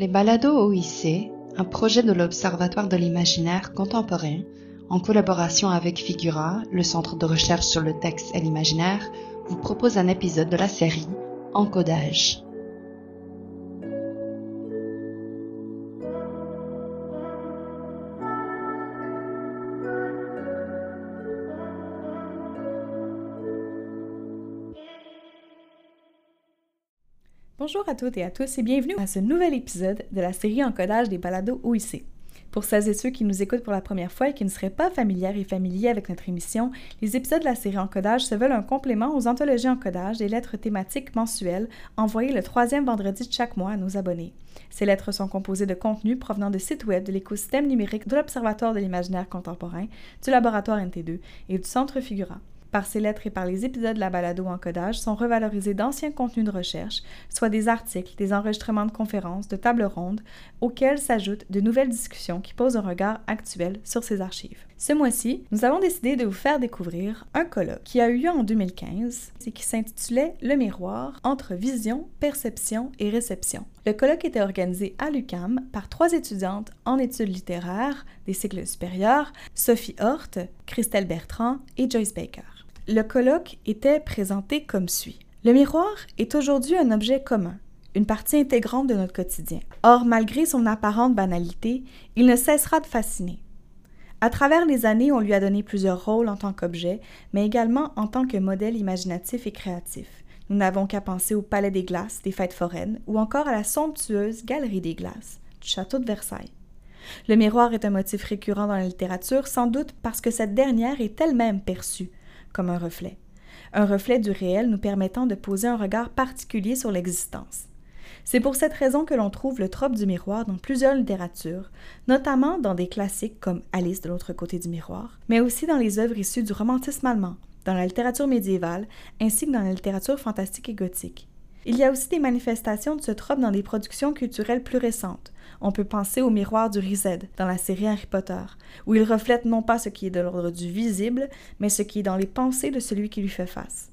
Les balados OIC, un projet de l'Observatoire de l'imaginaire contemporain, en collaboration avec Figura, le centre de recherche sur le texte et l'imaginaire, vous propose un épisode de la série Encodage. Bonjour à toutes et à tous et bienvenue à ce nouvel épisode de la série Encodage des balados OIC. Pour celles et ceux qui nous écoutent pour la première fois et qui ne seraient pas familières et familiers avec notre émission, les épisodes de la série Encodage se veulent un complément aux anthologies Encodage des lettres thématiques mensuelles envoyées le troisième vendredi de chaque mois à nos abonnés. Ces lettres sont composées de contenus provenant de sites web de l'écosystème numérique de l'Observatoire de l'imaginaire contemporain, du laboratoire NT2 et du Centre Figura. Par ces lettres et par les épisodes de la balado encodage sont revalorisés d'anciens contenus de recherche, soit des articles, des enregistrements de conférences, de tables rondes, auxquels s'ajoutent de nouvelles discussions qui posent un regard actuel sur ces archives. Ce mois-ci, nous avons décidé de vous faire découvrir un colloque qui a eu lieu en 2015 et qui s'intitulait Le miroir entre vision, perception et réception. Le colloque était organisé à l'UCAM par trois étudiantes en études littéraires des cycles supérieurs, Sophie Hort, Christelle Bertrand et Joyce Baker. Le colloque était présenté comme suit. Le miroir est aujourd'hui un objet commun, une partie intégrante de notre quotidien. Or, malgré son apparente banalité, il ne cessera de fasciner. À travers les années, on lui a donné plusieurs rôles en tant qu'objet, mais également en tant que modèle imaginatif et créatif. Nous n'avons qu'à penser au Palais des Glaces des Fêtes foraines ou encore à la somptueuse Galerie des Glaces du Château de Versailles. Le miroir est un motif récurrent dans la littérature, sans doute parce que cette dernière est elle-même perçue comme un reflet. Un reflet du réel nous permettant de poser un regard particulier sur l'existence. C'est pour cette raison que l'on trouve le trope du miroir dans plusieurs littératures, notamment dans des classiques comme Alice de l'autre côté du miroir, mais aussi dans les œuvres issues du romantisme allemand, dans la littérature médiévale, ainsi que dans la littérature fantastique et gothique. Il y a aussi des manifestations de ce trope dans des productions culturelles plus récentes. On peut penser au miroir du Rized dans la série Harry Potter, où il reflète non pas ce qui est de l'ordre du visible, mais ce qui est dans les pensées de celui qui lui fait face.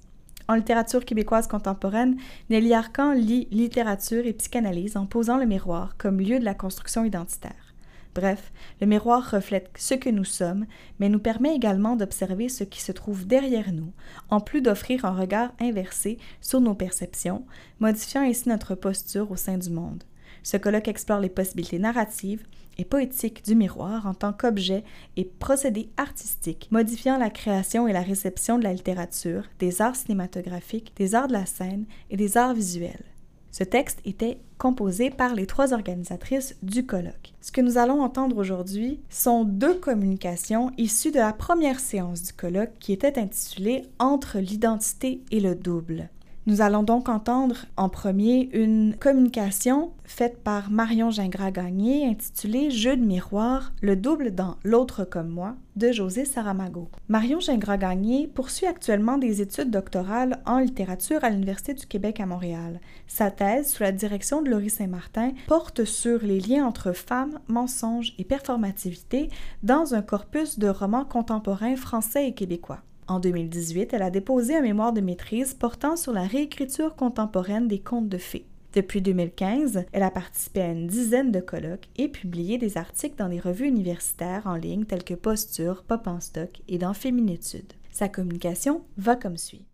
En littérature québécoise contemporaine, Nelly Arcan lit littérature et psychanalyse en posant le miroir comme lieu de la construction identitaire. Bref, le miroir reflète ce que nous sommes, mais nous permet également d'observer ce qui se trouve derrière nous, en plus d'offrir un regard inversé sur nos perceptions, modifiant ainsi notre posture au sein du monde. Ce colloque explore les possibilités narratives et poétiques du miroir en tant qu'objet et procédé artistique, modifiant la création et la réception de la littérature, des arts cinématographiques, des arts de la scène et des arts visuels. Ce texte était composé par les trois organisatrices du colloque. Ce que nous allons entendre aujourd'hui sont deux communications issues de la première séance du colloque qui était intitulée Entre l'identité et le double. Nous allons donc entendre en premier une communication faite par Marion Gingras-Gagné intitulée Jeu de miroir, le double dans L'autre comme moi de José Saramago. Marion Gingras-Gagné poursuit actuellement des études doctorales en littérature à l'Université du Québec à Montréal. Sa thèse, sous la direction de Laurie Saint-Martin, porte sur les liens entre femmes, mensonges et performativité dans un corpus de romans contemporains français et québécois. En 2018, elle a déposé un mémoire de maîtrise portant sur la réécriture contemporaine des contes de fées. Depuis 2015, elle a participé à une dizaine de colloques et publié des articles dans des revues universitaires en ligne telles que Posture, Pop en stock et dans Féminitude. Sa communication va comme suit.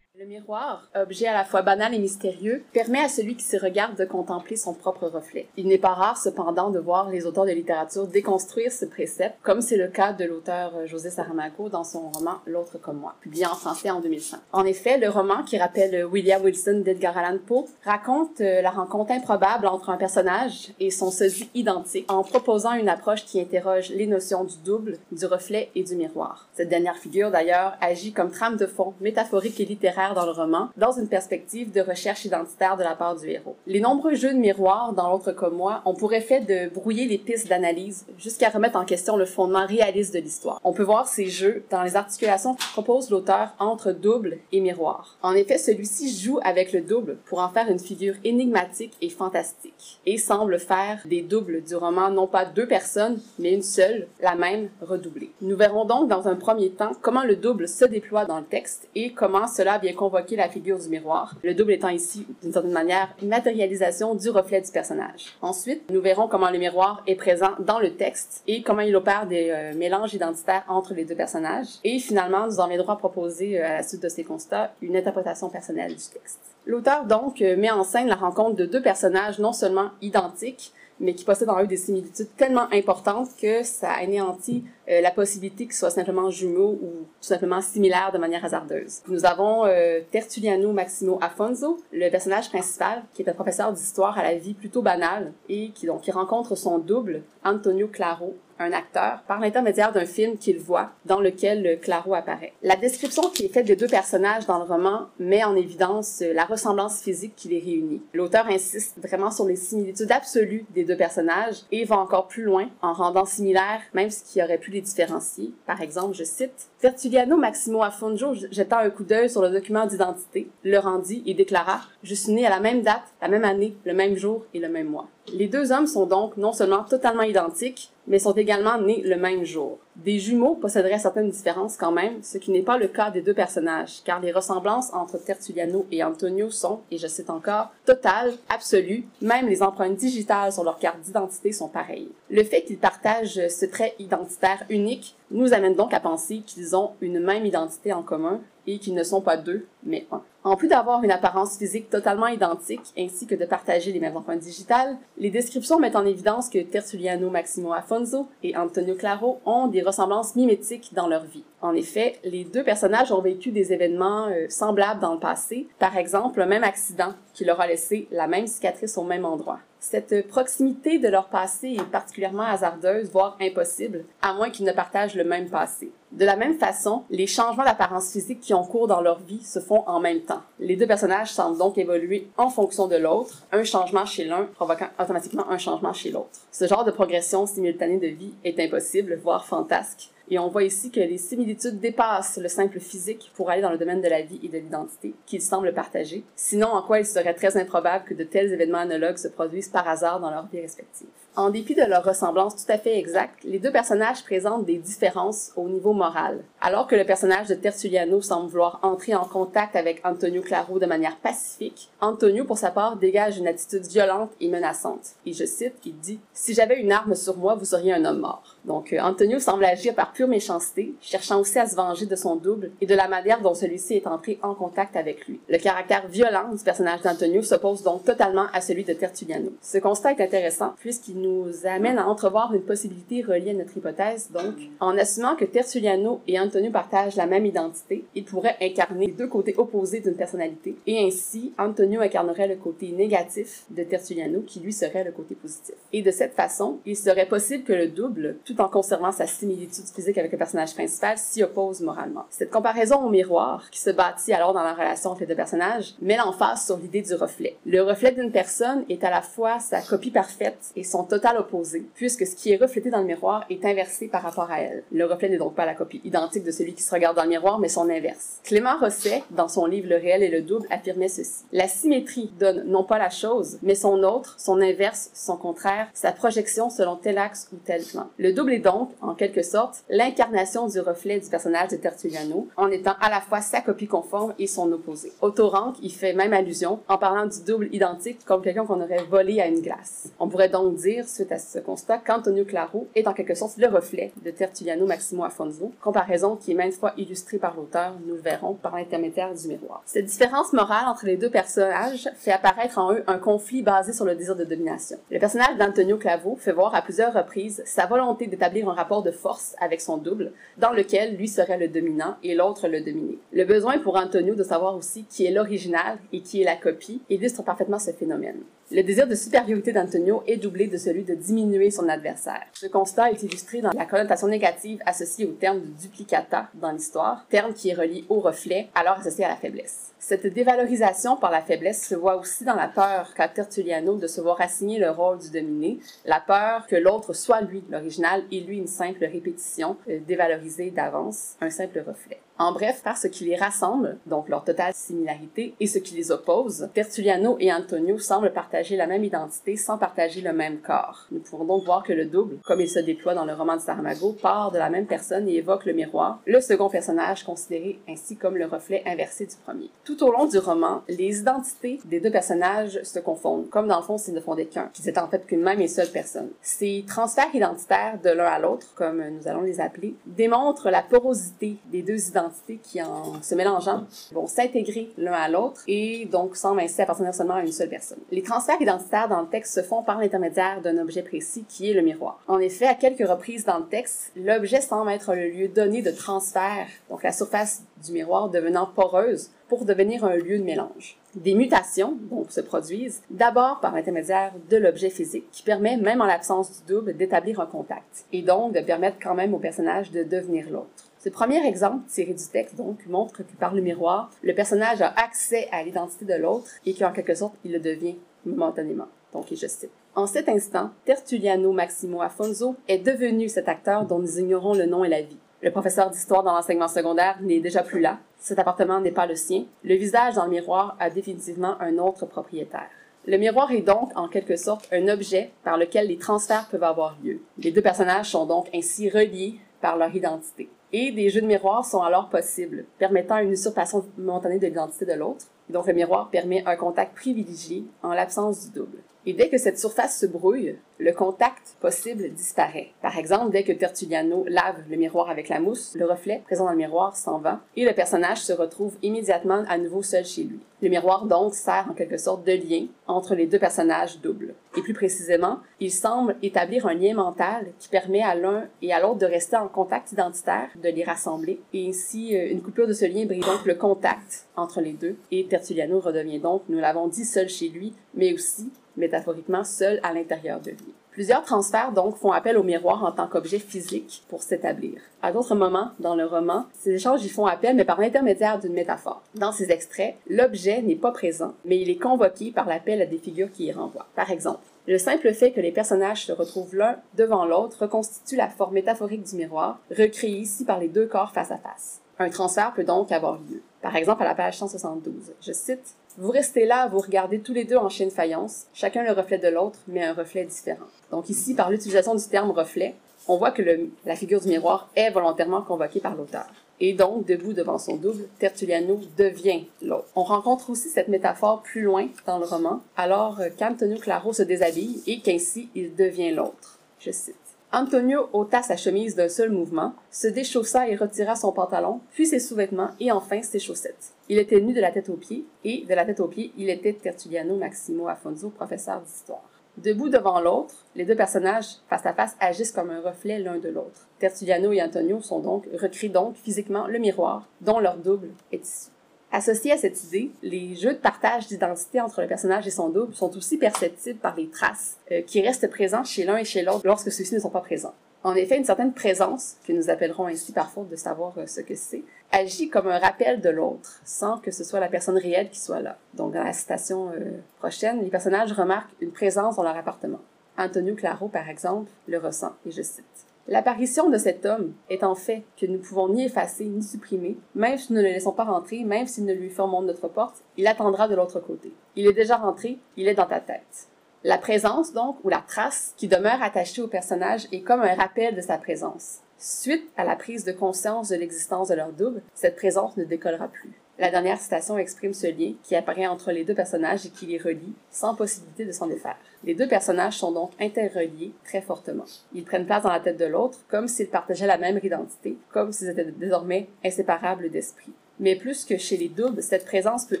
Le miroir, objet à la fois banal et mystérieux, permet à celui qui se regarde de contempler son propre reflet. Il n'est pas rare cependant de voir les auteurs de littérature déconstruire ce précepte, comme c'est le cas de l'auteur euh, José Saramago dans son roman L'autre comme moi, publié en français en 2005. En effet, le roman, qui rappelle William Wilson d'Edgar Allan Poe, raconte euh, la rencontre improbable entre un personnage et son sosie identique, en proposant une approche qui interroge les notions du double, du reflet et du miroir. Cette dernière figure, d'ailleurs, agit comme trame de fond métaphorique et littéraire dans le roman, dans une perspective de recherche identitaire de la part du héros. Les nombreux jeux de miroir dans l'autre comme moi ont pour effet de brouiller les pistes d'analyse jusqu'à remettre en question le fondement réaliste de l'histoire. On peut voir ces jeux dans les articulations que propose l'auteur entre double et miroir. En effet, celui-ci joue avec le double pour en faire une figure énigmatique et fantastique et semble faire des doubles du roman non pas deux personnes, mais une seule, la même redoublée. Nous verrons donc dans un premier temps comment le double se déploie dans le texte et comment cela vient convoquer la figure du miroir, le double étant ici, d'une certaine manière, une matérialisation du reflet du personnage. Ensuite, nous verrons comment le miroir est présent dans le texte et comment il opère des euh, mélanges identitaires entre les deux personnages. Et finalement, nous en viendrons à proposer, euh, à la suite de ces constats, une interprétation personnelle du texte. L'auteur, donc, euh, met en scène la rencontre de deux personnages non seulement identiques, mais qui possèdent en eux des similitudes tellement importantes que ça anéantit euh, la possibilité qu'ils soient simplement jumeaux ou tout simplement similaires de manière hasardeuse. Nous avons euh, Tertuliano Maximo Afonso, le personnage principal, qui est un professeur d'histoire à la vie plutôt banale et qui donc qui rencontre son double, Antonio Claro, un acteur par l'intermédiaire d'un film qu'il voit dans lequel Claro apparaît. La description qui est faite des deux personnages dans le roman met en évidence la ressemblance physique qui les réunit. L'auteur insiste vraiment sur les similitudes absolues des deux personnages et va encore plus loin en rendant similaires même ce qui aurait pu les différencier. Par exemple, je cite Tertuliano Maximo Afonso jetant un coup d'œil sur le document d'identité, le rendit et déclara Je suis né à la même date, la même année, le même jour et le même mois. Les deux hommes sont donc non seulement totalement identiques, mais sont également nés le même jour. Des jumeaux posséderaient certaines différences quand même, ce qui n'est pas le cas des deux personnages, car les ressemblances entre Tertuliano et Antonio sont, et je cite encore, totales, absolues, même les empreintes digitales sur leur carte d'identité sont pareilles. Le fait qu'ils partagent ce trait identitaire unique nous amène donc à penser qu'ils ont une même identité en commun et qu'ils ne sont pas deux, mais un. En plus d'avoir une apparence physique totalement identique, ainsi que de partager les mêmes empreintes digitales, les descriptions mettent en évidence que Tertuliano Maximo Afonso et Antonio Claro ont des ressemblances mimétiques dans leur vie. En effet, les deux personnages ont vécu des événements euh, semblables dans le passé, par exemple un même accident qui leur a laissé la même cicatrice au même endroit. Cette proximité de leur passé est particulièrement hasardeuse, voire impossible, à moins qu'ils ne partagent le même passé. De la même façon, les changements d'apparence physique qui ont cours dans leur vie se font en même temps. Les deux personnages semblent donc évoluer en fonction de l'autre, un changement chez l'un provoquant automatiquement un changement chez l'autre. Ce genre de progression simultanée de vie est impossible, voire fantasque, et on voit ici que les similitudes dépassent le simple physique pour aller dans le domaine de la vie et de l'identité qu'ils semblent partager. Sinon, en quoi il serait très improbable que de tels événements analogues se produisent par hasard dans leur vie respective? En dépit de leur ressemblance tout à fait exacte, les deux personnages présentent des différences au niveau moral. Alors que le personnage de Tertuliano semble vouloir entrer en contact avec Antonio Claro de manière pacifique, Antonio, pour sa part, dégage une attitude violente et menaçante. Et je cite, il dit « Si j'avais une arme sur moi, vous seriez un homme mort. » Donc, euh, Antonio semble agir par pure méchanceté, cherchant aussi à se venger de son double et de la manière dont celui-ci est entré en contact avec lui. Le caractère violent du personnage d'Antonio s'oppose donc totalement à celui de Tertuliano. Ce constat est intéressant puisqu'il nous amène à entrevoir une possibilité reliée à notre hypothèse, donc, en assumant que Tertuliano et Antonio partagent la même identité, ils pourraient incarner les deux côtés opposés d'une personnalité, et ainsi, Antonio incarnerait le côté négatif de Tertuliano qui lui serait le côté positif. Et de cette façon, il serait possible que le double, tout en conservant sa similitude physique avec le personnage principal, s'y oppose moralement. Cette comparaison au miroir, qui se bâtit alors dans la relation entre les deux personnages, met l'emphase sur l'idée du reflet. Le reflet d'une personne est à la fois sa copie parfaite et son total opposé, puisque ce qui est reflété dans le miroir est inversé par rapport à elle. Le reflet n'est donc pas la copie identique de celui qui se regarde dans le miroir, mais son inverse. Clément Rosset, dans son livre Le réel et le double, affirmait ceci. La symétrie donne non pas la chose, mais son autre, son inverse, son contraire, sa projection selon tel axe ou tel plan. Le double est donc, en quelque sorte, l'incarnation du reflet du personnage de Tertuliano, en étant à la fois sa copie conforme et son opposé. Otto Rank y fait même allusion en parlant du double identique comme quelqu'un qu'on aurait volé à une glace. On pourrait donc dire, suite à ce constat, qu'Antonio Claro est en quelque sorte le reflet de Tertuliano Maximo Afonso, comparaison qui est maintes fois illustrée par l'auteur, nous le verrons, par l'intermédiaire du miroir. Cette différence morale entre les deux personnages fait apparaître en eux un conflit basé sur le désir de domination. Le personnage d'Antonio Clavo fait voir à plusieurs reprises sa volonté d'établir un rapport de force avec son double, dans lequel lui serait le dominant et l'autre le dominé. Le besoin pour Antonio de savoir aussi qui est l'original et qui est la copie illustre parfaitement ce phénomène. Le désir de supériorité d'Antonio est doublé de celui de diminuer son adversaire. Ce constat est illustré dans la connotation négative associée au terme de duplicata dans l'histoire, terme qui est relié au reflet, alors associé à la faiblesse. Cette dévalorisation par la faiblesse se voit aussi dans la peur qu'a Tertuliano de se voir assigner le rôle du dominé, la peur que l'autre soit lui l'original et lui une simple répétition euh, dévalorisée d'avance, un simple reflet. En bref, par ce qui les rassemble, donc leur totale similarité, et ce qui les oppose, Tertuliano et Antonio semblent partager la même identité sans partager le même corps. Nous pouvons donc voir que le double, comme il se déploie dans le roman de Saramago, part de la même personne et évoque le miroir, le second personnage considéré ainsi comme le reflet inversé du premier. Tout au long du roman, les identités des deux personnages se confondent, comme dans le fond s'ils ne fondaient qu'un, qu'ils étaient en fait qu'une même et seule personne. Ces transferts identitaires de l'un à l'autre, comme nous allons les appeler, démontrent la porosité des deux identités qui, en se mélangeant, vont s'intégrer l'un à l'autre et donc semblent ainsi appartenir seulement à une seule personne. Les transferts identitaires dans le texte se font par l'intermédiaire d'un objet précis qui est le miroir. En effet, à quelques reprises dans le texte, l'objet semble être le lieu donné de transfert, donc la surface du miroir devenant poreuse pour devenir un lieu de mélange. Des mutations, donc, se produisent d'abord par l'intermédiaire de l'objet physique qui permet, même en l'absence du double, d'établir un contact et donc de permettre quand même au personnage de devenir l'autre. Ce premier exemple tiré du texte, donc, montre que par le miroir, le personnage a accès à l'identité de l'autre et qu'en quelque sorte, il le devient momentanément. Donc, je cite. En cet instant, Tertulliano Maximo Afonso est devenu cet acteur dont nous ignorons le nom et la vie. Le professeur d'histoire dans l'enseignement secondaire n'est déjà plus là. Cet appartement n'est pas le sien. Le visage dans le miroir a définitivement un autre propriétaire. Le miroir est donc, en quelque sorte, un objet par lequel les transferts peuvent avoir lieu. Les deux personnages sont donc ainsi reliés par leur identité. Et des jeux de miroir sont alors possibles, permettant une usurpation momentanée de l'identité de l'autre. Donc le miroir permet un contact privilégié en l'absence du double. Et dès que cette surface se brouille, le contact possible disparaît. Par exemple, dès que Tertulliano lave le miroir avec la mousse, le reflet présent dans le miroir s'en va et le personnage se retrouve immédiatement à nouveau seul chez lui. Le miroir donc sert en quelque sorte de lien entre les deux personnages doubles. Et plus précisément, il semble établir un lien mental qui permet à l'un et à l'autre de rester en contact identitaire, de les rassembler. Et ainsi, euh, une coupure de ce lien brise donc le contact entre les deux. Et Tertulliano redevient donc, nous l'avons dit, seul chez lui, mais aussi métaphoriquement seul à l'intérieur de lui. Plusieurs transferts donc font appel au miroir en tant qu'objet physique pour s'établir. À d'autres moments dans le roman, ces échanges y font appel mais par l'intermédiaire d'une métaphore. Dans ces extraits, l'objet n'est pas présent, mais il est convoqué par l'appel à des figures qui y renvoient. Par exemple, le simple fait que les personnages se retrouvent l'un devant l'autre reconstitue la forme métaphorique du miroir, recréée ici par les deux corps face à face. Un transfert peut donc avoir lieu. Par exemple, à la page 172, je cite vous restez là, vous regardez tous les deux en chaîne faïence, chacun le reflet de l'autre, mais un reflet différent. Donc ici, par l'utilisation du terme reflet, on voit que la figure du miroir est volontairement convoquée par l'auteur. Et donc, debout devant son double, Tertulliano devient l'autre. On rencontre aussi cette métaphore plus loin dans le roman, alors euh, qu'Antonio Claro se déshabille et qu'ainsi il devient l'autre. Je cite. Antonio ôta sa chemise d'un seul mouvement, se déchaussa et retira son pantalon, puis ses sous-vêtements et enfin ses chaussettes. Il était nu de la tête aux pieds, et de la tête aux pieds, il était Tertulliano Maximo Afonso, professeur d'histoire. Debout devant l'autre, les deux personnages, face à face, agissent comme un reflet l'un de l'autre. Tertulliano et Antonio sont donc, recréent donc physiquement le miroir, dont leur double est issu. Associé à cette idée, les jeux de partage d'identité entre le personnage et son double sont aussi perceptibles par les traces euh, qui restent présentes chez l'un et chez l'autre lorsque ceux-ci ne sont pas présents. En effet, une certaine présence, que nous appellerons ainsi par faute de savoir euh, ce que c'est, agit comme un rappel de l'autre, sans que ce soit la personne réelle qui soit là. Donc, dans la citation euh, prochaine, les personnages remarquent une présence dans leur appartement. Antonio Claro, par exemple, le ressent, et je cite. L'apparition de cet homme est en fait que nous pouvons ni effacer ni supprimer, même si nous ne le laissons pas rentrer, même si nous lui fermons notre porte, il attendra de l'autre côté. Il est déjà rentré, il est dans ta tête. La présence, donc, ou la trace qui demeure attachée au personnage est comme un rappel de sa présence. Suite à la prise de conscience de l'existence de leur double, cette présence ne décollera plus. La dernière citation exprime ce lien qui apparaît entre les deux personnages et qui les relie, sans possibilité de s'en défaire. Les deux personnages sont donc interreliés très fortement. Ils prennent place dans la tête de l'autre, comme s'ils partageaient la même identité, comme s'ils étaient désormais inséparables d'esprit. Mais plus que chez les doubles, cette présence peut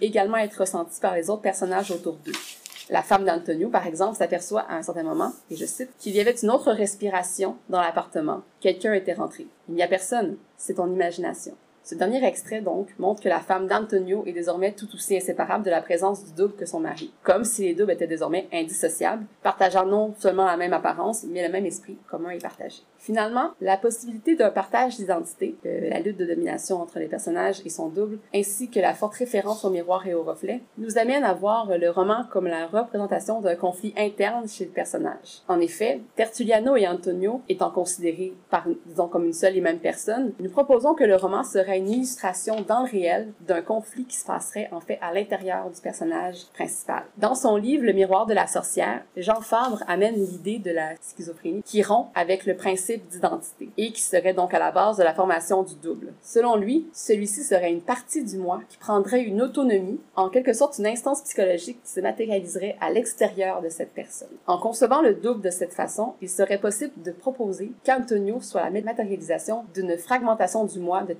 également être ressentie par les autres personnages autour d'eux. La femme d'Antonio, par exemple, s'aperçoit à un certain moment, et je cite, qu'il y avait une autre respiration dans l'appartement. Quelqu'un était rentré. Il n'y a personne. C'est ton imagination. Ce dernier extrait, donc, montre que la femme d'Antonio est désormais tout aussi inséparable de la présence du double que son mari, comme si les doubles étaient désormais indissociables, partageant non seulement la même apparence, mais le même esprit commun et partagé. Finalement, la possibilité d'un partage d'identité, euh, la lutte de domination entre les personnages et son double, ainsi que la forte référence au miroir et au reflet, nous amène à voir le roman comme la représentation d'un conflit interne chez le personnage. En effet, Tertulliano et Antonio étant considérés par, disons, comme une seule et même personne, nous proposons que le roman serait une illustration dans le réel d'un conflit qui se passerait en fait à l'intérieur du personnage principal. Dans son livre Le miroir de la sorcière, Jean Fabre amène l'idée de la schizophrénie qui rompt avec le principe d'identité et qui serait donc à la base de la formation du double. Selon lui, celui-ci serait une partie du moi qui prendrait une autonomie, en quelque sorte une instance psychologique qui se matérialiserait à l'extérieur de cette personne. En concevant le double de cette façon, il serait possible de proposer qu'Antonio soit la matérialisation d'une fragmentation du moi de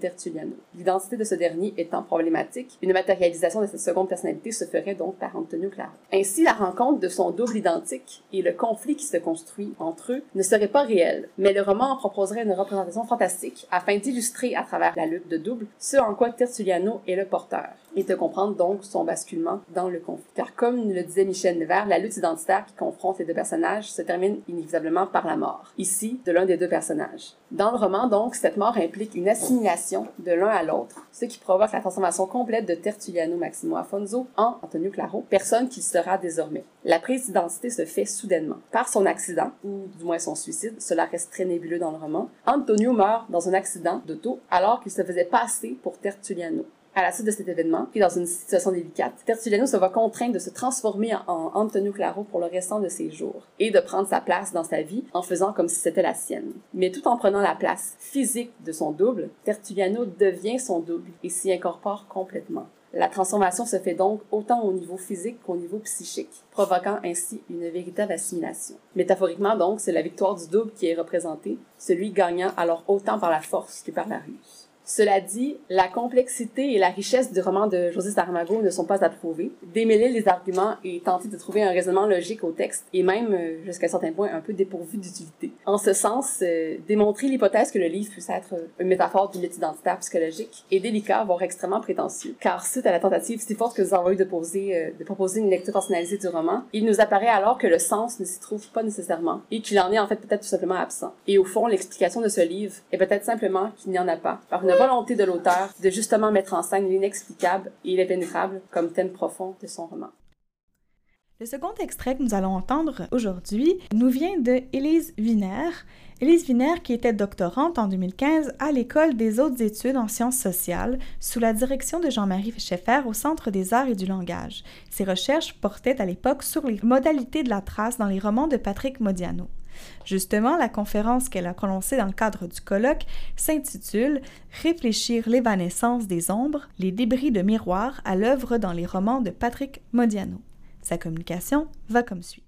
L'identité de ce dernier étant problématique, une matérialisation de cette seconde personnalité se ferait donc par Antonio Claro. Ainsi, la rencontre de son double identique et le conflit qui se construit entre eux ne serait pas réel, mais le roman en proposerait une représentation fantastique afin d'illustrer à travers la lutte de double ce en quoi Tertulliano est le porteur et de comprendre donc son basculement dans le conflit. Car comme le disait Michel Nevers, la lutte identitaire qui confronte les deux personnages se termine inévitablement par la mort, ici de l'un des deux personnages. Dans le roman donc, cette mort implique une assimilation l'un à l'autre, ce qui provoque la transformation complète de Tertulliano Maximo Afonso en Antonio Claro, personne qu'il sera désormais. La prise d'identité se fait soudainement. Par son accident, ou du moins son suicide, cela reste très nébuleux dans le roman, Antonio meurt dans un accident d'auto alors qu'il se faisait passer pour Tertulliano. À la suite de cet événement, qui est dans une situation délicate, Tertulliano se voit contraint de se transformer en Antonio Claro pour le restant de ses jours et de prendre sa place dans sa vie en faisant comme si c'était la sienne. Mais tout en prenant la place physique de son double, Tertulliano devient son double et s'y incorpore complètement. La transformation se fait donc autant au niveau physique qu'au niveau psychique, provoquant ainsi une véritable assimilation. Métaphoriquement donc, c'est la victoire du double qui est représentée, celui gagnant alors autant par la force que par la ruse. Cela dit, la complexité et la richesse du roman de José Saramago ne sont pas approuvées. Démêler les arguments et tenter de trouver un raisonnement logique au texte est même, euh, jusqu'à un certain point, un peu dépourvu d'utilité. En ce sens, euh, démontrer l'hypothèse que le livre puisse être une métaphore d'une lutte identitaire psychologique est délicat, voire extrêmement prétentieux. Car suite à la tentative si forte que nous avons eu de, poser, euh, de proposer une lecture personnalisée du roman, il nous apparaît alors que le sens ne s'y trouve pas nécessairement et qu'il en est en fait peut-être tout simplement absent. Et au fond, l'explication de ce livre est peut-être simplement qu'il n'y en a pas, volonté de l'auteur de justement mettre en scène l'inexplicable et l'impénétrable comme thème profond de son roman. Le second extrait que nous allons entendre aujourd'hui nous vient de Élise Wiener. Élise Wiener, qui était doctorante en 2015 à l'École des hautes études en sciences sociales sous la direction de Jean-Marie Schaeffer au Centre des arts et du langage. Ses recherches portaient à l'époque sur les modalités de la trace dans les romans de Patrick Modiano. Justement, la conférence qu'elle a prononcée dans le cadre du colloque s'intitule Réfléchir l'évanescence des ombres, les débris de miroir à l'œuvre dans les romans de Patrick Modiano. Sa communication va comme suit.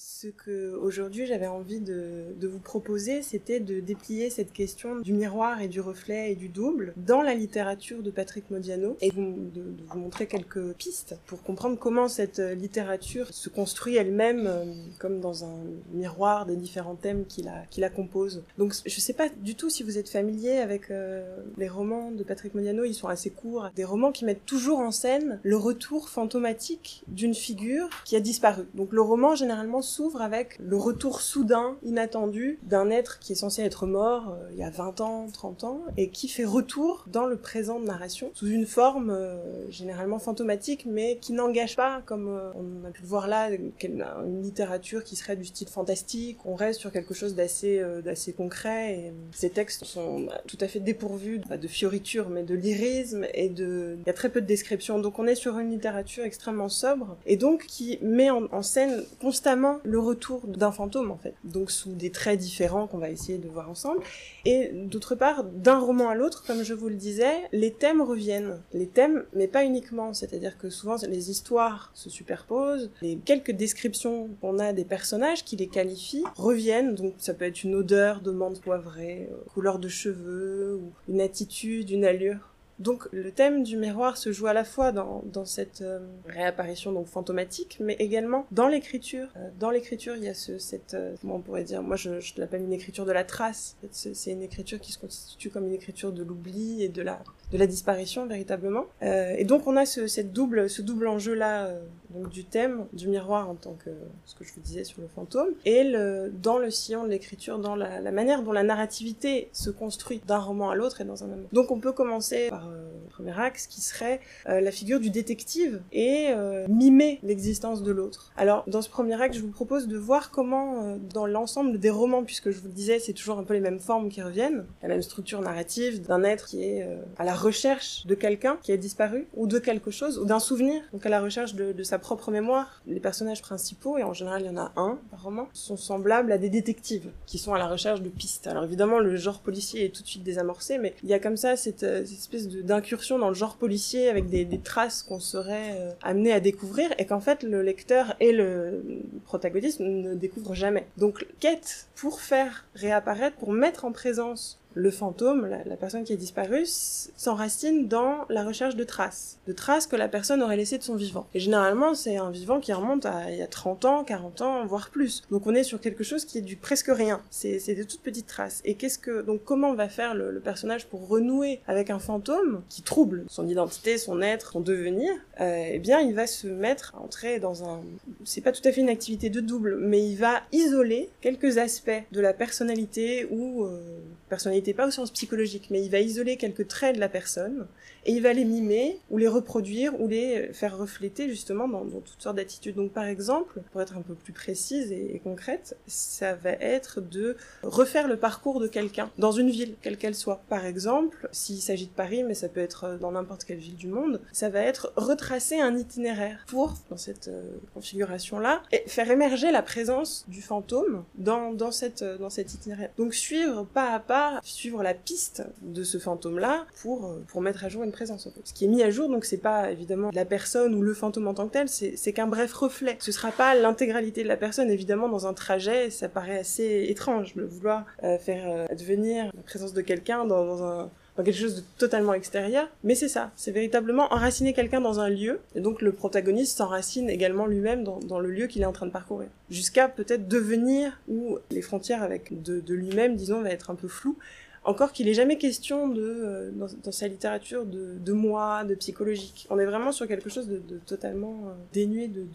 Ce que aujourd'hui j'avais envie de, de, vous proposer, c'était de déplier cette question du miroir et du reflet et du double dans la littérature de Patrick Modiano et de, vous montrer quelques pistes pour comprendre comment cette littérature se construit elle-même euh, comme dans un miroir des différents thèmes qui la, qui la composent. Donc je sais pas du tout si vous êtes familier avec euh, les romans de Patrick Modiano, ils sont assez courts, des romans qui mettent toujours en scène le retour fantomatique d'une figure qui a disparu. Donc le roman généralement s'ouvre avec le retour soudain, inattendu, d'un être qui est censé être mort euh, il y a 20 ans, 30 ans, et qui fait retour dans le présent de narration, sous une forme euh, généralement fantomatique, mais qui n'engage pas, comme euh, on a pu le voir là, une littérature qui serait du style fantastique, on reste sur quelque chose d'assez d'assez concret, et ces textes sont bah, tout à fait dépourvus bah, de fioritures, mais de lyrisme, et de... il y a très peu de descriptions, donc on est sur une littérature extrêmement sobre, et donc qui met en scène constamment le retour d'un fantôme en fait, donc sous des traits différents qu'on va essayer de voir ensemble. Et d'autre part, d'un roman à l'autre, comme je vous le disais, les thèmes reviennent. Les thèmes, mais pas uniquement, c'est-à-dire que souvent les histoires se superposent, les quelques descriptions qu'on a des personnages qui les qualifient reviennent, donc ça peut être une odeur de menthe poivrée, euh, couleur de cheveux, ou une attitude, une allure. Donc le thème du miroir se joue à la fois dans, dans cette euh, réapparition donc fantomatique, mais également dans l'écriture. Euh, dans l'écriture, il y a ce, cette, euh, comment on pourrait dire, moi je, je l'appelle une écriture de la trace. C'est une écriture qui se constitue comme une écriture de l'oubli et de la, de la disparition véritablement. et donc on a ce, cette double, ce double enjeu là donc du thème du miroir en tant que ce que je vous disais sur le fantôme, et le, dans le sillon de l'écriture, dans la, la, manière dont la narrativité se construit d'un roman à l'autre et dans un même. Donc on peut commencer par euh, le premier axe qui serait euh, la figure du détective et euh, mimer l'existence de l'autre. Alors dans ce premier axe, je vous propose de voir comment euh, dans l'ensemble des romans, puisque je vous le disais, c'est toujours un peu les mêmes formes qui reviennent, la même structure narrative d'un être qui est euh, à la recherche de quelqu'un qui a disparu ou de quelque chose ou d'un souvenir, donc à la recherche de, de, sa propre mémoire. Les personnages principaux, et en général il y en a un par roman, sont semblables à des détectives qui sont à la recherche de pistes. Alors évidemment le genre policier est tout de suite désamorcé, mais il y a comme ça cette, euh, espèce d'incursion dans le genre policier avec des, des traces qu'on serait euh, amené à découvrir et qu'en fait le lecteur et le protagoniste ne découvrent jamais. Donc quête pour faire réapparaître, pour mettre en présence le fantôme, la, personne qui a disparu, s'enracine dans la recherche de traces, de traces que la personne aurait laissées de son vivant. Et généralement, c'est un vivant qui remonte à il y a 30 ans, 40 ans, voire plus. Donc on est sur quelque chose qui est du presque rien. C'est des toutes petites traces. Et qu'est-ce que donc comment va faire le, le, personnage pour renouer avec un fantôme qui trouble son identité, son être, son devenir? Euh, Eh bien, il va se mettre à entrer dans un. C'est pas tout à fait une activité de double, mais il va isoler quelques aspects de la personnalité ou euh, personnalité pas au sens psychologique, mais il va isoler quelques traits de la personne et il va les mimer ou les reproduire ou les faire refléter justement dans, toutes sortes d'attitudes. Donc par exemple, pour être un peu plus précise et, concrète, ça va être de refaire le parcours de quelqu'un dans une ville, quelle qu'elle soit. Par exemple, s'il s'agit de Paris, mais ça peut être dans n'importe quelle ville du monde, ça va être retracer un itinéraire pour, dans cette euh, configuration-là, faire émerger la présence du fantôme dans, dans, cette, dans cet itinéraire. Donc suivre pas à pas, suivre la piste de ce fantôme-là pour, pour mettre à jour une Ce qui est mis à jour, donc c'est pas évidemment la personne ou le fantôme en tant que tel, c'est qu'un bref reflet. Ce sera pas l'intégralité de la personne, évidemment, dans un trajet, ça paraît assez étrange de vouloir euh, faire euh, advenir la présence de quelqu'un dans, quelque chose de totalement extérieur, mais c'est ça, c'est véritablement enraciner quelqu'un dans un lieu, et donc le protagoniste s'enracine également lui-même dans, le lieu qu'il est en train de parcourir, jusqu'à peut-être devenir, où les frontières avec de, lui-même, disons, va être un peu floues, encore qu'il n'est jamais question de, euh, dans, dans, sa littérature de, de moi, de psychologique. On est vraiment sur quelque chose de, de totalement euh, dénué de,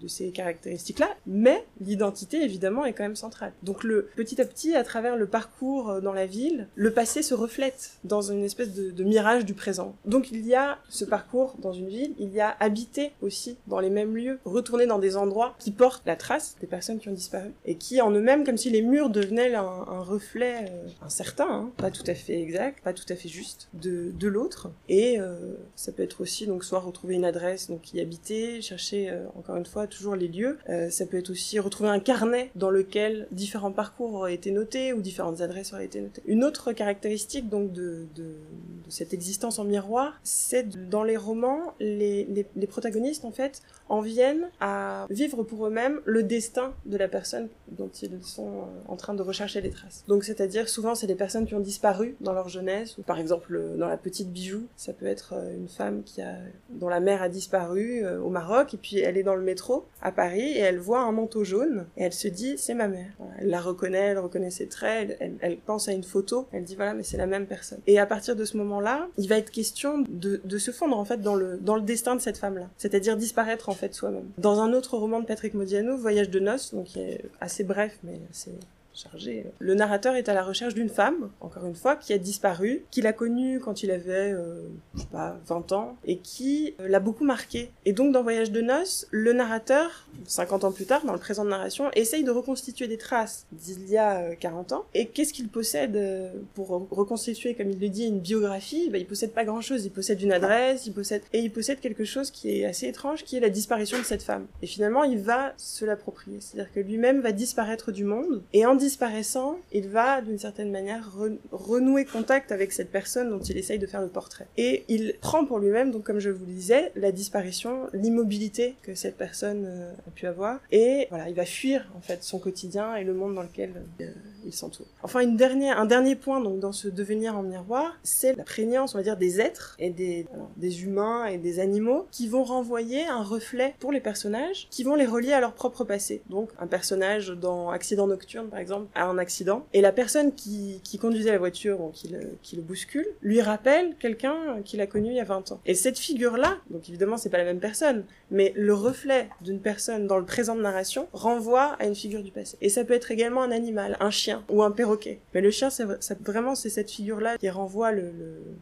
de, ces caractéristiques-là, mais l'identité, évidemment, est quand même centrale. Donc le petit à petit, à travers le parcours euh, dans la ville, le passé se reflète dans une espèce de, mirage du présent. Donc il y a ce parcours dans une ville, il y a habité aussi dans les mêmes lieux, retourner dans des endroits qui portent la trace des personnes qui ont disparu, et qui en eux-mêmes, comme si les murs devenaient un, un reflet euh, incertain, hein, pas tout à fait exact, pas tout à fait juste, de, de l'autre. Et euh, ça peut être aussi donc soit retrouver une adresse, donc y habiter, chercher euh, encore une fois toujours les lieux. Euh, ça peut être aussi retrouver un carnet dans lequel différents parcours auraient été notés ou différentes adresses auraient été notées. Une autre caractéristique donc de, de cette existence en miroir, c'est dans les romans, les, les, protagonistes en fait en viennent à vivre pour eux-mêmes le destin de la personne dont ils sont en train de rechercher les traces. Donc c'est-à-dire souvent c'est des personnes qui ont disparu dans leur jeunesse, ou par exemple dans la petite bijou, ça peut être une femme qui a, dont la mère a disparu euh, au Maroc, et puis elle est dans le métro à Paris, et elle voit un manteau jaune, et elle se dit c'est ma mère. Elle la reconnaît, elle reconnaît ses traits, elle, elle, elle pense à une photo, elle dit voilà mais c'est la même personne. Et à partir de ce il va être question de, se fondre en fait dans le, dans le destin de cette femme-là, c'est-à-dire disparaître en fait soi-même. Dans un autre roman de Patrick Modiano, Voyage de noces, donc qui est assez bref mais c'est chargé. Le narrateur est à la recherche d'une femme, encore une fois, qui a disparu, qu'il a connue quand il avait, euh, je sais pas, 20 ans, et qui euh, l'a beaucoup marqué. Et donc, dans Voyage de noces, le narrateur, 50 ans plus tard, dans le présent de narration, essaye de reconstituer des traces d'il y a euh, 40 ans. Et qu'est-ce qu'il possède euh, pour reconstituer, comme il le dit, une biographie? Bah, Il possède pas grand-chose. Il possède une adresse, il possède... Et il possède quelque chose qui est assez étrange, qui est la disparition de cette femme. Et finalement, il va se l'approprier. C'est-à-dire que lui-même va disparaître du monde, et en disparaissant, il va d'une certaine manière re renouer contact avec cette personne dont il essaye de faire le portrait. Et il prend pour lui-même, donc comme je vous le disais, la disparition, l'immobilité que cette personne euh, a pu avoir, et voilà, il va fuir en fait son quotidien et le monde dans lequel euh, il s'entoure. Enfin, une un dernier point donc dans ce devenir en miroir, c'est la prégnance, on va dire, des êtres et des, des humains et des animaux qui vont renvoyer un reflet pour les personnages, qui vont les relier à leur propre passé. Donc, un personnage dans Accident nocturne, par exemple exemple, un accident, et la personne qui, conduisait la voiture ou qui le, bouscule lui rappelle quelqu'un qu'il a connu il y a 20 ans. Et cette figure-là, donc évidemment c'est pas la même personne, mais le reflet d'une personne dans le présent de narration renvoie à une figure du passé. Et ça peut être également un animal, un chien ou un perroquet. Mais le chien, c'est vraiment c'est cette figure-là qui renvoie le,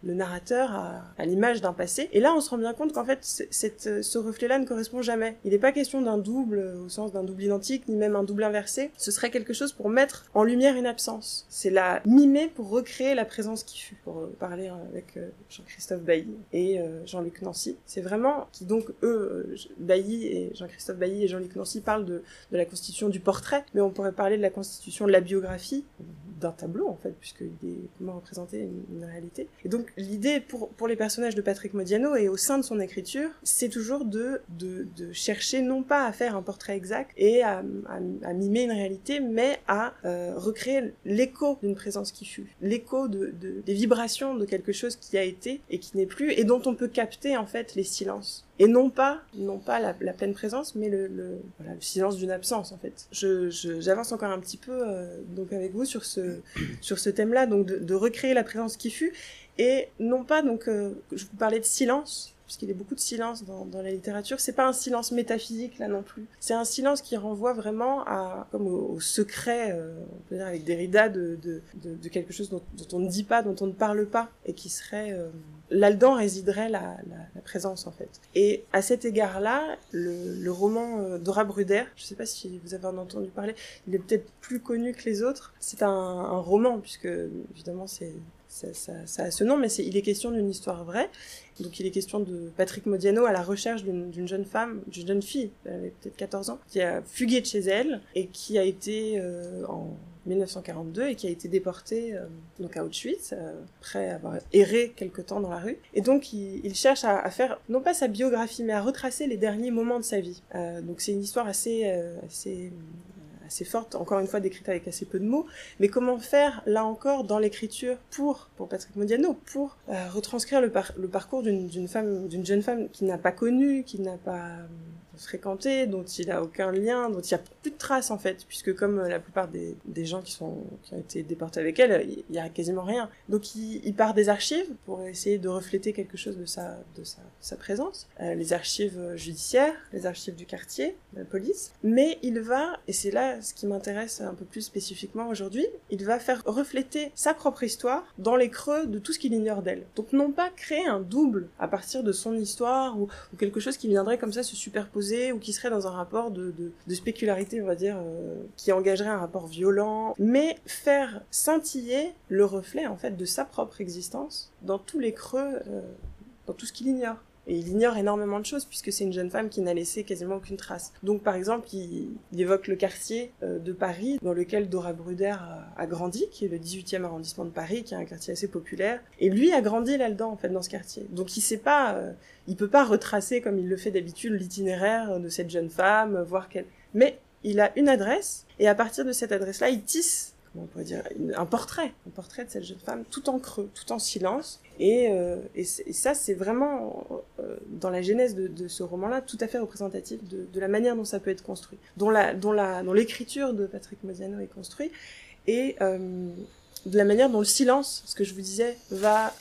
narrateur à, l'image d'un passé. Et là, on se rend bien compte qu'en fait, ce reflet-là ne correspond jamais. Il n'est pas question d'un double au sens d'un double identique, ni même un double inversé. Ce serait quelque chose pour mettre en lumière une absence. C'est la mimer pour recréer la présence qui fut. Pour euh, parler avec euh, Jean-Christophe Bailly et euh, Jean-Luc Nancy. C'est vraiment qui donc eux, Bailly et Jean-Christophe Bailly et Jean-Luc Nancy parlent de, de la constitution du portrait, mais on pourrait parler de la constitution de la biographie, d'un tableau en fait, puisqu'il est comment représenter une, réalité. Et donc l'idée pour, pour les personnages de Patrick Modiano et au sein de son écriture, c'est toujours de, de, chercher non pas à faire un portrait exact et à mimer une réalité, mais à euh, recréer l'écho d'une présence qui fut, l'écho de, de, des vibrations de quelque chose qui a été et qui n'est plus, et dont on peut capter en fait les silences. Et non pas non pas la, pleine présence mais le, silence d'une absence en fait. Je j'avance encore un petit peu euh, donc avec vous sur ce sur ce thème là donc de, de, recréer la présence qui fut et non pas donc euh, je vous parlais de silence puisqu'il y a beaucoup de silence dans, la littérature, c'est pas un silence métaphysique là non plus. C'est un silence qui renvoie vraiment à comme au, secret, euh, on peut dire avec Derrida, de, de, quelque chose dont, on ne dit pas, dont on ne parle pas, et qui serait euh, là-dedans résiderait la, présence en fait. Et à cet égard-là, le, roman euh, Dora Bruder, je sais pas si vous avez entendu parler, il est peut-être plus connu que les autres. C'est un roman puisque évidemment c'est ça, a ce nom, mais il est question d'une histoire vraie. Donc il est question de Patrick Modiano à la recherche d'une jeune femme, d'une jeune fille, elle avait peut-être 14 ans, qui a fugué de chez elle et qui a été euh, en 1942 et qui a été déportée euh, donc à Auschwitz euh, après avoir erré quelque temps dans la rue. Et donc il, cherche à, à, faire non pas sa biographie mais à retracer les derniers moments de sa vie. Donc c'est une histoire assez assez assez forte, encore une fois décrite avec assez peu de mots, mais comment faire, là encore, dans l'écriture, pour, pour Patrick Modiano, pour euh, retranscrire le, par le parcours d'une femme, d'une jeune femme qui n'a pas connu, qui n'a pas fréquenté, dont il a aucun lien, dont il y a plus de traces en fait, puisque comme la plupart des, gens qui sont qui ont été déportés avec elle, il y a quasiment rien. Donc il, part des archives pour essayer de refléter quelque chose de sa de sa, présence, euh, les archives judiciaires, les archives du quartier, de la police, mais il va et c'est là ce qui m'intéresse un peu plus spécifiquement aujourd'hui, il va faire refléter sa propre histoire dans les creux de tout ce qu'il ignore d'elle. Donc non pas créer un double à partir de son histoire ou quelque chose qui viendrait comme ça se superposer ou qui serait dans un rapport de, de, spécularité, on va dire, euh, qui engagerait un rapport violent, mais faire scintiller le reflet en fait de sa propre existence dans tous les creux, euh, dans tout ce qu'il ignore. Et il ignore énormément de choses puisque c'est une jeune femme qui n'a laissé quasiment aucune trace. Donc par exemple, il, évoque le quartier euh, de Paris dans lequel Dora Bruder a, grandi, qui est le 18e arrondissement de Paris, qui est un quartier assez populaire. Et lui a grandi là-dedans en fait dans ce quartier. Donc il sait pas, euh, il peut pas retracer comme il le fait d'habitude l'itinéraire de cette jeune femme, voir qu'elle. Mais il a une adresse et à partir de cette adresse-là, il tisse on pourrait dire, un portrait, un portrait de cette jeune femme, tout en creux, tout en silence. Et, euh, et, ça, c'est vraiment, euh, dans la genèse de, ce roman-là, tout à fait représentatif de, de, la manière dont ça peut être construit, dont la, dont la, dont l'écriture de Patrick Modiano est construite, et euh, de la manière dont le silence, ce que je vous disais, va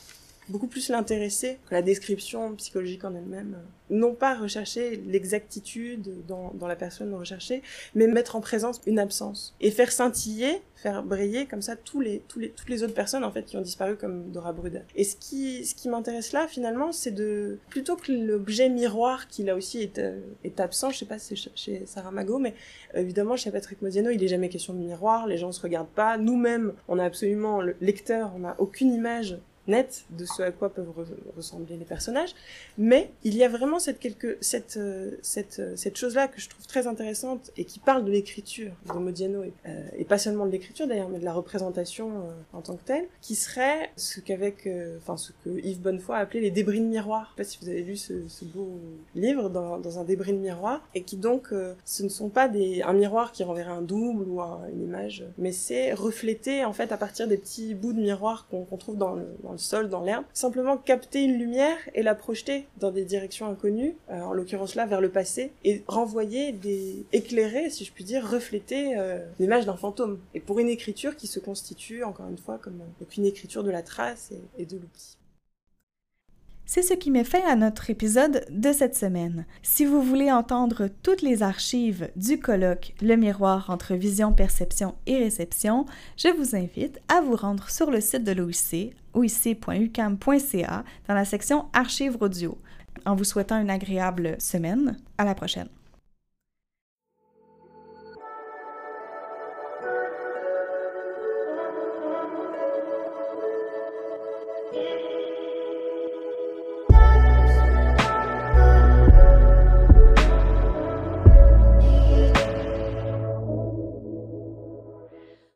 beaucoup plus l'intéresser que la description psychologique en elle-même. Non pas rechercher l'exactitude dans, dans la personne recherchée, mais mettre en présence une absence. Et faire scintiller, faire briller comme ça tous les, tous les, toutes les autres personnes en fait qui ont disparu comme Dora Bruder. Et ce qui, ce qui m'intéresse là finalement, c'est de, plutôt que l'objet miroir qui là aussi est, euh, est absent, je sais pas si c'est chez Sarah Mago, mais euh, évidemment chez Patrick Modiano, il est jamais question de miroir, les gens se regardent pas. Nous-mêmes, on a absolument, le lecteur, on n'a aucune image nette de ce à quoi peuvent re ressembler les personnages, mais il y a vraiment cette, quelque, cette, euh, cette, euh, cette chose-là que je trouve très intéressante et qui parle de l'écriture de Modiano, et, euh, pas seulement de l'écriture d'ailleurs, mais de la représentation en tant que telle, qui serait ce qu'avec, enfin ce que Yves Bonnefoy a appelé les débris de miroir. Je sais pas si vous avez lu ce, beau livre dans, un débris de miroir, et qui donc, ce ne sont pas des, un miroir qui renverrait un double ou un, une image, mais c'est reflété en fait à partir des petits bouts de miroir qu'on qu trouve dans dans le sol, dans l'herbe, simplement capter une lumière et la projeter dans des directions inconnues, euh, en l'occurrence là vers le passé, et renvoyer des éclairer, si je puis dire, refléter euh, l'image d'un fantôme. Et pour une écriture qui se constitue encore une fois comme une écriture de la trace et, et de l'oubli. C'est ce qui met fin à notre épisode de cette semaine. Si vous voulez entendre toutes les archives du colloque Le miroir entre vision, perception et réception, je vous invite à vous rendre sur le site de l'OIC, oic.ucam.ca, dans la section Archives audio. En vous souhaitant une agréable semaine, à la prochaine.